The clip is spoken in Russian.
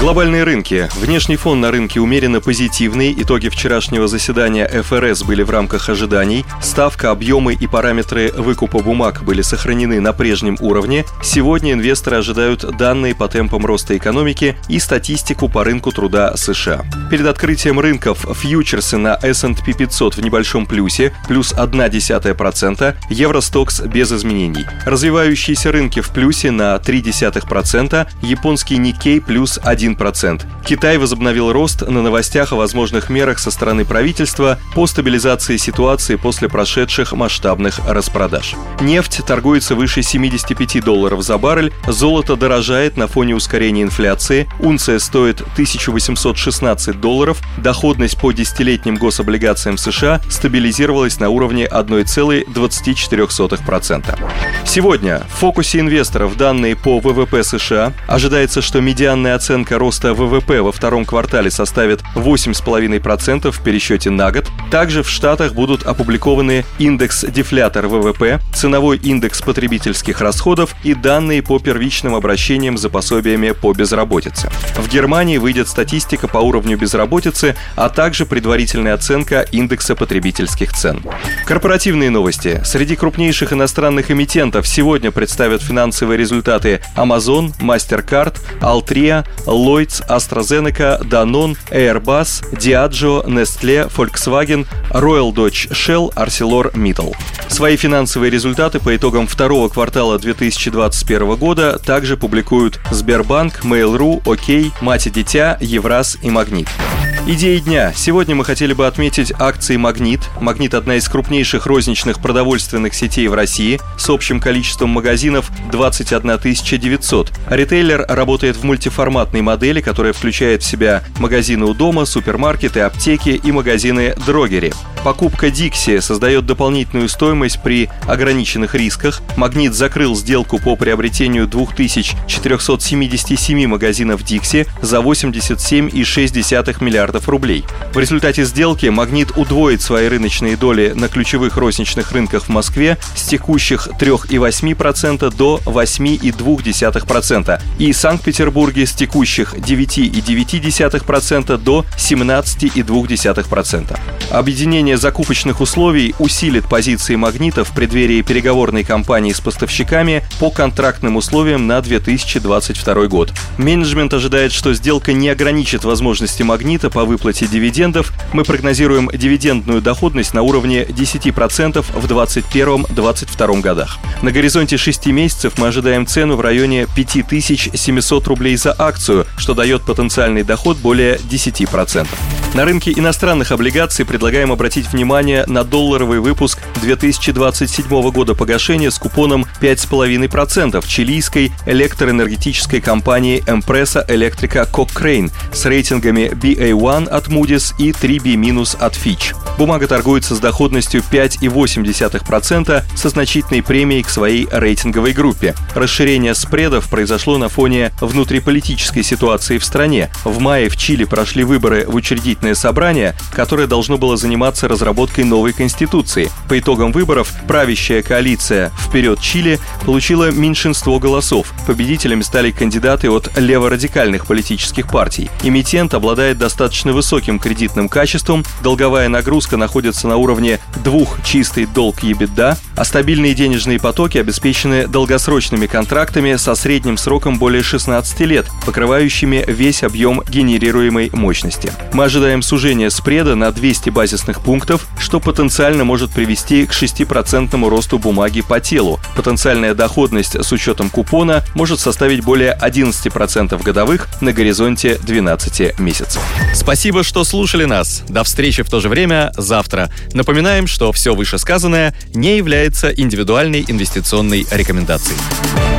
Глобальные рынки. Внешний фон на рынке умеренно позитивный. Итоги вчерашнего заседания ФРС были в рамках ожиданий. Ставка, объемы и параметры выкупа бумаг были сохранены на прежнем уровне. Сегодня инвесторы ожидают данные по темпам роста экономики и статистику по рынку труда США. Перед открытием рынков фьючерсы на S&P 500 в небольшом плюсе, плюс 0,1%, Евростокс без изменений. Развивающиеся рынки в плюсе на 0,3%, японский Никей плюс 1 1%. Китай возобновил рост на новостях о возможных мерах со стороны правительства по стабилизации ситуации после прошедших масштабных распродаж. Нефть торгуется выше 75 долларов за баррель, золото дорожает на фоне ускорения инфляции, унция стоит 1816 долларов, доходность по десятилетним гособлигациям США стабилизировалась на уровне 1,24%. Сегодня в фокусе инвесторов данные по ВВП США. Ожидается, что медианная оценка роста ВВП во втором квартале составит 8,5% в пересчете на год. Также в Штатах будут опубликованы индекс дефлятор ВВП, ценовой индекс потребительских расходов и данные по первичным обращениям за пособиями по безработице. В Германии выйдет статистика по уровню безработицы, а также предварительная оценка индекса потребительских цен. Корпоративные новости. Среди крупнейших иностранных эмитентов сегодня представят финансовые результаты Amazon, MasterCard, Altria, Lloyds, AstraZeneca, Danone, Airbus, Diageo, Nestle, Volkswagen, Royal Dutch Shell, ArcelorMittal. Свои финансовые результаты по итогам второго квартала 2021 года также публикуют Сбербанк, Mail.ru, ОК, Мать и Дитя, Евраз и Магнит. Идеи дня. Сегодня мы хотели бы отметить акции «Магнит». «Магнит» — одна из крупнейших розничных продовольственных сетей в России с общим количеством магазинов 21 900. Ритейлер работает в мультиформатной модели, которая включает в себя магазины у дома, супермаркеты, аптеки и магазины дрогери. Покупка Dixie создает дополнительную стоимость при ограниченных рисках. Магнит закрыл сделку по приобретению 2477 магазинов Dixie за 87,6 миллиардов рублей. В результате сделки Магнит удвоит свои рыночные доли на ключевых розничных рынках в Москве с текущих 3,8% до 8,2% и Санкт-Петербурге с текущих 9,9% до 17,2%. Объединение закупочных условий усилит позиции магнита в преддверии переговорной кампании с поставщиками по контрактным условиям на 2022 год. Менеджмент ожидает, что сделка не ограничит возможности магнита по выплате дивидендов. Мы прогнозируем дивидендную доходность на уровне 10% в 2021-2022 годах. На горизонте 6 месяцев мы ожидаем цену в районе 5700 рублей за акцию, что дает потенциальный доход более 10%. На рынке иностранных облигаций предлагаем обратить внимание на долларовый выпуск 2027 года погашения с купоном 5,5% чилийской электроэнергетической компании Empresa Electrica Cochrane с рейтингами BA1 от Moody's и 3B- от Fitch. Бумага торгуется с доходностью 5,8% со значительной премией к своей рейтинговой группе. Расширение спредов произошло на фоне внутриполитической ситуации в стране. В мае в Чили прошли выборы в учредительное собрание, которое должно было заниматься разработкой новой конституции. По итогам выборов правящая коалиция «Вперед Чили» получила меньшинство голосов. Победителями стали кандидаты от леворадикальных политических партий. Эмитент обладает достаточно высоким кредитным качеством, долговая нагрузка находится на уровне двух чистый долг ебеда, а стабильные денежные потоки обеспечены долгосрочными контрактами со средним сроком более 16 лет, покрывающими весь объем генерируемой мощности. Мы ожидаем сужения спреда на 200 базисных пунктов, что потенциально может привести к 6% росту бумаги по телу. Потенциальная доходность с учетом купона может составить более 11% годовых на горизонте 12 месяцев. Спасибо, что слушали нас. До встречи в то же время завтра. Напоминаем, что все вышесказанное не является индивидуальной инвестиционной рекомендацией.